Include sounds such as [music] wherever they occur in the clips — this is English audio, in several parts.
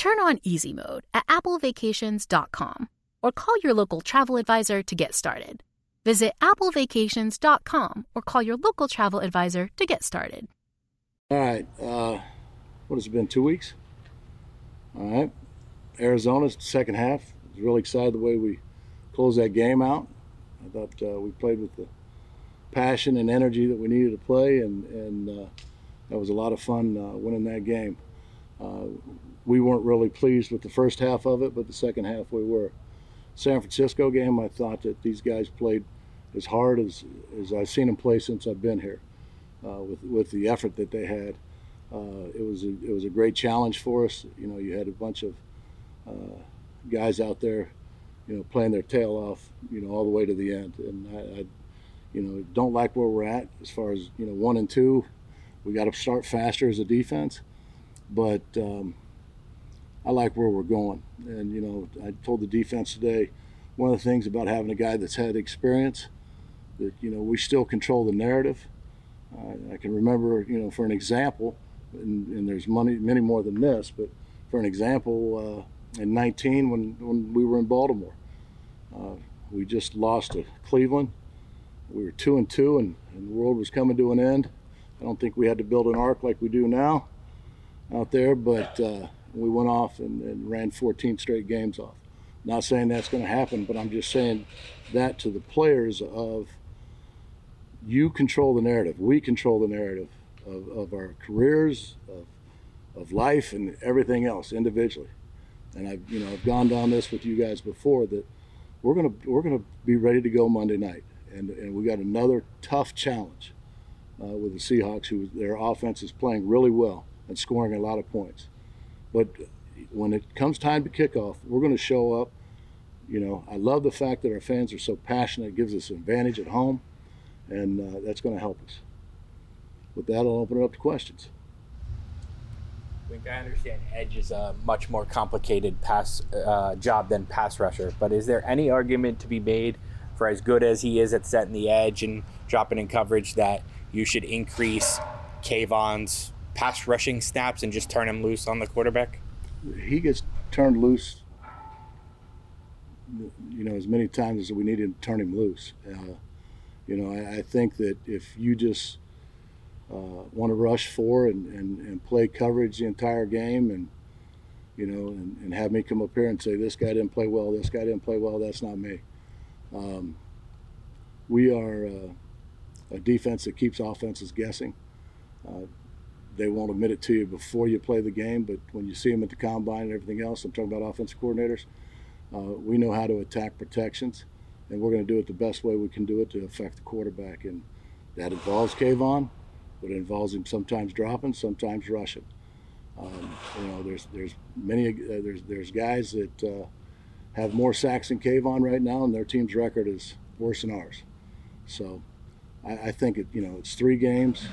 Turn on easy mode at applevacations.com or call your local travel advisor to get started. Visit applevacations.com or call your local travel advisor to get started. All right. Uh, what has it been? Two weeks? All right. Arizona's second half. I was really excited the way we closed that game out. I thought uh, we played with the passion and energy that we needed to play, and, and uh, that was a lot of fun uh, winning that game. We weren't really pleased with the first half of it, but the second half we were. San Francisco game, I thought that these guys played as hard as, as I've seen them play since I've been here, uh, with with the effort that they had. Uh, it was a, it was a great challenge for us. You know, you had a bunch of uh, guys out there, you know, playing their tail off, you know, all the way to the end. And I, I you know, don't like where we're at as far as you know, one and two. We got to start faster as a defense, but um, I like where we're going. And, you know, I told the defense today one of the things about having a guy that's had experience that, you know, we still control the narrative. Uh, I can remember, you know, for an example, and, and, there's money, many more than this, but for an example, uh, in 19 when, when we were in Baltimore, uh, we just lost to Cleveland. We were two and two, and, and the world was coming to an end. I don't think we had to build an ark like we do now out there, but uh, we went off and, and ran 14 straight games off. Not saying that's going to happen, but I'm just saying that to the players of you control the narrative. We control the narrative of, of our careers, of, of life, and everything else individually. And I've you know I've gone down this with you guys before that we're gonna we're gonna be ready to go Monday night, and and we got another tough challenge uh, with the Seahawks, who their offense is playing really well and scoring a lot of points. But when it comes time to kickoff, we're going to show up. You know, I love the fact that our fans are so passionate. It gives us an advantage at home, and uh, that's going to help us. With that, I'll open it up to questions. I understand Edge is a much more complicated pass uh, job than pass rusher, but is there any argument to be made for as good as he is at setting the edge and dropping in coverage that you should increase Kayvon's pass rushing snaps and just turn him loose on the quarterback? He gets turned loose, you know, as many times as we need to turn him loose. Uh, you know, I, I, think that if you just uh, want to rush for and, and, and, play coverage the entire game and, you know, and, and, have me come up here and say, this guy didn't play well, this guy didn't play well, that's not me. Um, we are uh, a defense that keeps offenses guessing. Uh, they won't admit it to you before you play the game, but when you see them at the combine and everything else, I'm talking about offensive coordinators, uh, we know how to attack protections, and we're going to do it the best way we can do it to affect the quarterback. And that involves Kayvon, but it involves him sometimes dropping, sometimes rushing. Um, you know, there's there's many uh, there's there's guys that uh, have more sacks than Kayvon right now, and their team's record is worse than ours. So I, I think it you know it's three games.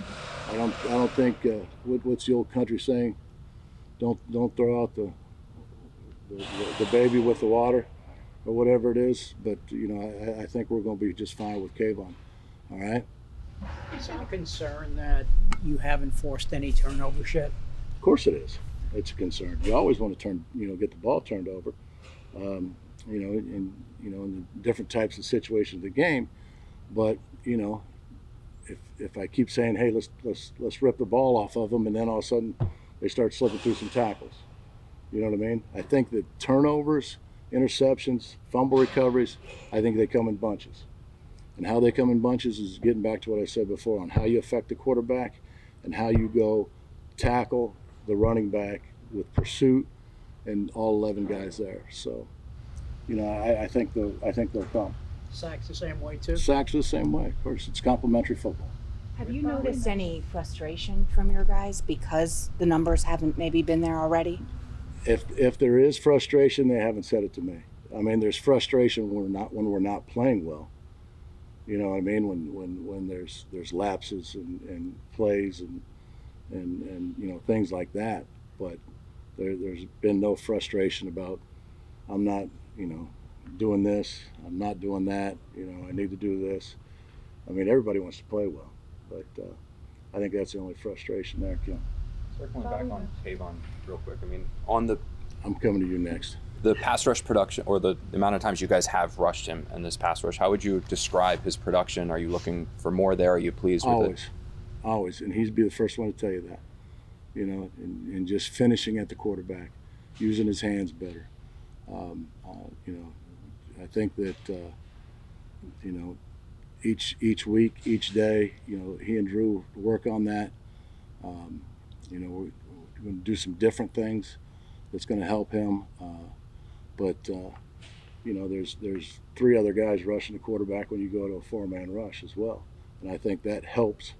I don't I don't think uh, what, what's the old country saying? Don't don't throw out the the, the baby with the water or whatever it is. But you know I, I think we're going to be just fine with Kayvon. All right. Is it a concern that you haven't forced any turnovers yet? Of course it is. It's a concern. You always want to turn, you know, get the ball turned over. Um, you know, in you know, in the different types of situations of the game. But you know, if if I keep saying, hey, let's let's let's rip the ball off of them, and then all of a sudden they start slipping through some tackles. You know what I mean? I think that turnovers interceptions, fumble recoveries, I think they come in bunches. And how they come in bunches is getting back to what I said before on how you affect the quarterback and how you go tackle the running back with pursuit and all 11 guys there. So, you know, I, I think the I think they'll come. Sacks the same way too. Sacks the same way. Of course, it's complementary football. Have you noticed any frustration from your guys because the numbers haven't maybe been there already? If if there is frustration, they haven't said it to me. I mean, there's frustration when we're not when we're not playing well. You know what I mean? When when when there's there's lapses and, and plays and and and you know things like that. But there there's been no frustration about I'm not you know doing this. I'm not doing that. You know I need to do this. I mean everybody wants to play well, but uh, I think that's the only frustration there, Kim. Circling back on Kayvon real quick. I mean, on the I'm coming to you next. the pass rush production or the, the amount of times you guys have rushed him in this pass rush, how would you describe his production? Are you looking for more there? Are you pleased with always, it? always, and he'd be the first one to tell you that. You know, and, and just finishing at the quarterback, using his hands better. Um, uh, you know, I think that uh, you know each each week, each day, you know, he and Drew work on that. Um, you know, we're, we're going to do some different things that's going to help him. Uh, but uh, you know, there's there's three other guys rushing the quarterback when you go to a four-man rush as well, and I think that helps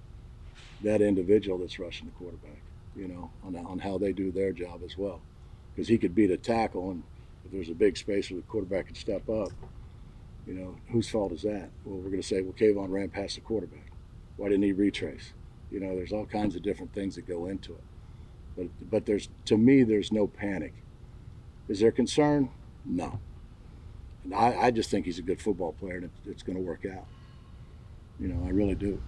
that individual that's rushing the quarterback. You know, on on how they do their job as well, because he could beat a tackle, and if there's a big space where the quarterback can step up, you know, whose fault is that? Well, we're going to say, well, Kayvon ran past the quarterback. Why didn't he retrace? You know, there's all kinds of different things that go into it. But but there's to me, there's no panic. Is there concern? No. And I, I just think he's a good football player, and it, it's going to work out. You know, I really do.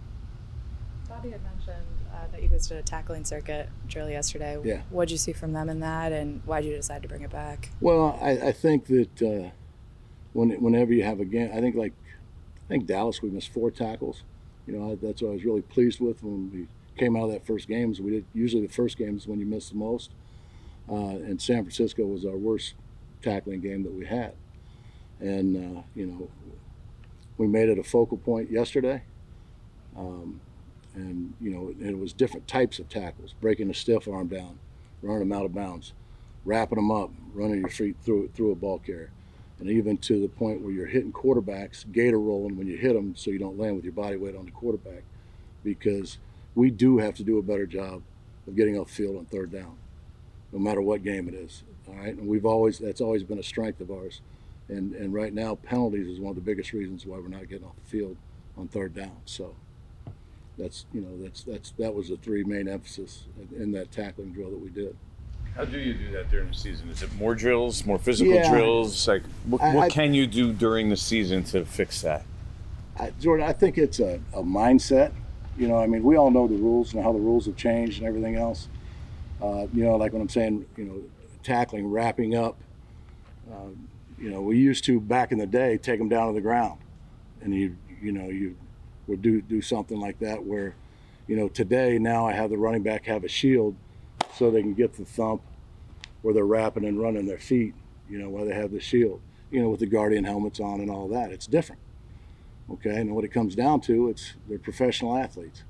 Bobby had mentioned uh, that you guys did a tackling circuit drill yesterday. Yeah. What did you see from them in that, and why did you decide to bring it back? Well, I, I think that uh, when whenever you have a game, I think like I think Dallas, we missed four tackles. You know, that's what I was really pleased with when we came out of that first game. Is we did usually the first game is when you miss the most, uh, and San Francisco was our worst tackling game that we had, and uh, you know, we made it a focal point yesterday. Um, and you know, it was different types of tackles: breaking a stiff arm down, running them out of bounds, wrapping them up, running your feet through through a ball carrier, and even to the point where you're hitting quarterbacks, gator rolling when you hit them, so you don't land with your body weight on the quarterback, because we do have to do a better job of getting off field on third down, no matter what game it is. All right, and we've always that's always been a strength of ours, and and right now penalties is one of the biggest reasons why we're not getting off the field on third down. So that's you know that's that's that was the three main emphasis in that tackling drill that we did. How do you do that during the season? Is it more drills, more physical Yeah. drills? Like, what, I- what I- can you do during the season to fix that? I, Jordan, I think it's a, a mindset. You know, I mean, we all know the rules and how the rules have changed and everything else. Uh, you know, like when I'm saying, you know, tackling, wrapping up. Um, you know, we used to back in the day take them down to the ground, and you, you know, you would do do something like that. Where, you know, today now I have the running back have a shield, so they can get the thump, where they're wrapping and running their feet. You know, while they have the shield. You know, with the guardian helmets on and all that. It's different. Okay, and what it comes down to, it's they're professional athletes,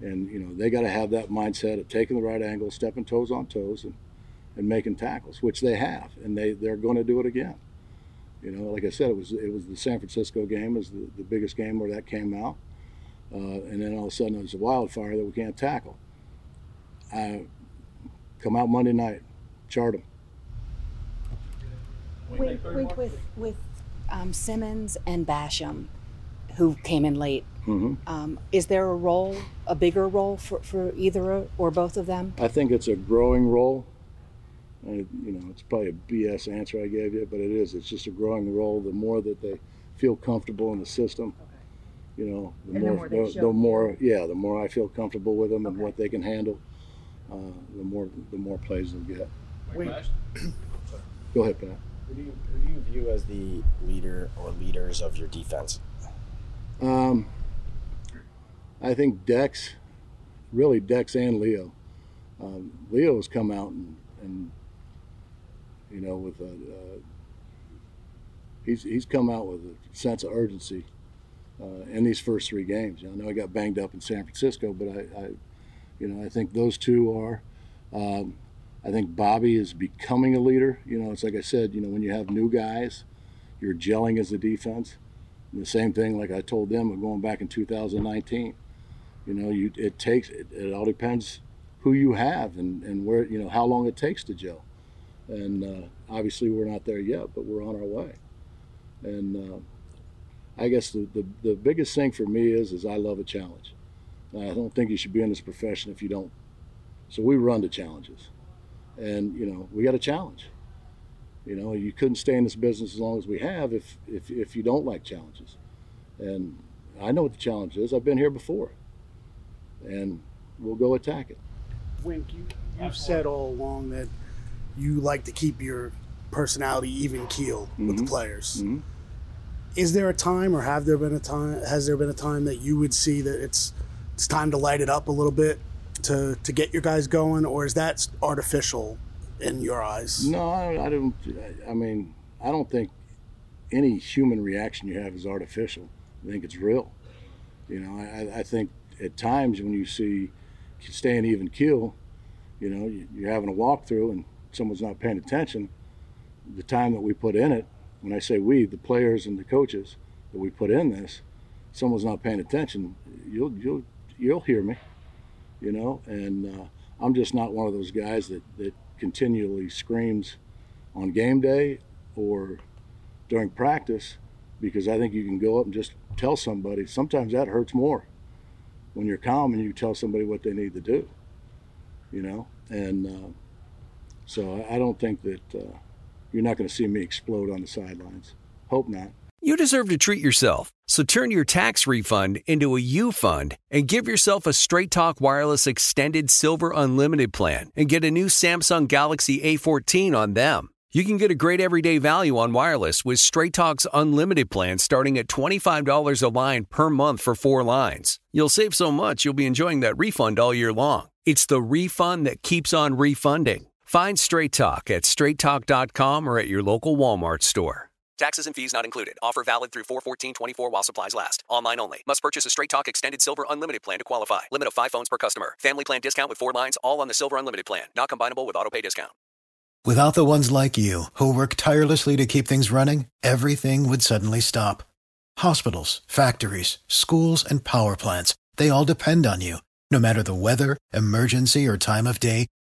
and you know they got to have that mindset of taking the right angle, stepping toes on toes, and and making tackles, which they have, and they they're going to do it again. You know, like I said, it was it was the San Francisco game is the, the biggest game where that came out, uh, and then all of a sudden it was a wildfire that we can't tackle. I come out Monday night, chart them. With, with, with, with um, Simmons and Basham, who came in late, hmm um, is there a role, a bigger role for, for either or both of them? I think it's a growing role. And, you know, it's probably a BS answer I gave you, but it is. It's just a growing role. The more that they feel comfortable in the system, you know, the And the more, more the, the more, yeah, the more I feel comfortable with them and what they can handle, uh, the more, the more plays they'll get. [clears throat] Go ahead, Pat. Who do, you, who do you view as the leader or leaders of your defense? Um, I think Dex, really Dex and Leo. Um, Leo has come out and, and you know, with a, uh, he's he's come out with a sense of urgency uh, in these first three games. I know he got banged up in San Francisco, but I, I you know, I think those two are. Um, I think Bobby is becoming a leader. You know, it's like I said, you know, when you have new guys, you're gelling as a defense. And the same thing, like I told them, going back in 2019. You know, you it takes it, it all depends who you have and, and where you know how long it takes to gel. And uh, obviously, we're not there yet, but we're on our way. And uh, I guess the, the, the biggest thing for me is is I love a challenge. I don't think you should be in this profession if you don't. So we run to challenges, and you know we got a challenge. You know you couldn't stay in this business as long as we have if if if you don't like challenges. And I know what the challenge is. I've been here before, and we'll go attack it. Wink, you, you've said all along that you like to keep your personality even keel with Mm-hmm. the players. Is there a time, or have there been a time? Has there been a time that you would see that it's it's time to light it up a little bit to to get your guys going, or is that artificial in your eyes? No, I, I don't. I mean, I don't think any human reaction you have is artificial. I think it's real. You know, I, I think at times when you see staying even keel, you know, you- you're having a walkthrough and someone's not paying attention. The time that we put in it, when I say we, the players and the coaches that we put in this, someone's not paying attention. You'll you'll you'll hear me, you know. And uh, I'm just not one of those guys that that continually screams on game day or during practice because I think you can go up and just tell somebody. Sometimes that hurts more when you're calm and you tell somebody what they need to do, you know. And uh, so I- don't think that uh, you're not going to see me explode on the sidelines. Hope not. You deserve to treat yourself. So turn your tax refund into a U fund and give yourself a Straight Talk Wireless Extended Silver Unlimited plan and get a new Samsung Galaxy A14 on them. You can get a great everyday value on wireless with Straight Talk's unlimited plan starting at $25 a line per month for four lines. You'll save so much you'll be enjoying that refund all year long. It's the refund that keeps on refunding. Find Straight Talk at straighttalk.com or at your local Walmart store. Taxes and fees not included. Offer valid through 41424 while supplies last. Online only. Must purchase a Straight Talk Extended Silver Unlimited plan to qualify. Limit of 5 phones per customer. Family plan discount with 4 lines all on the Silver Unlimited plan. Not combinable with auto pay discount. Without the ones like you, who work tirelessly to keep things running, everything would suddenly stop. Hospitals, factories, schools, and power plants, they all depend on you. No matter the weather, emergency, or time of day,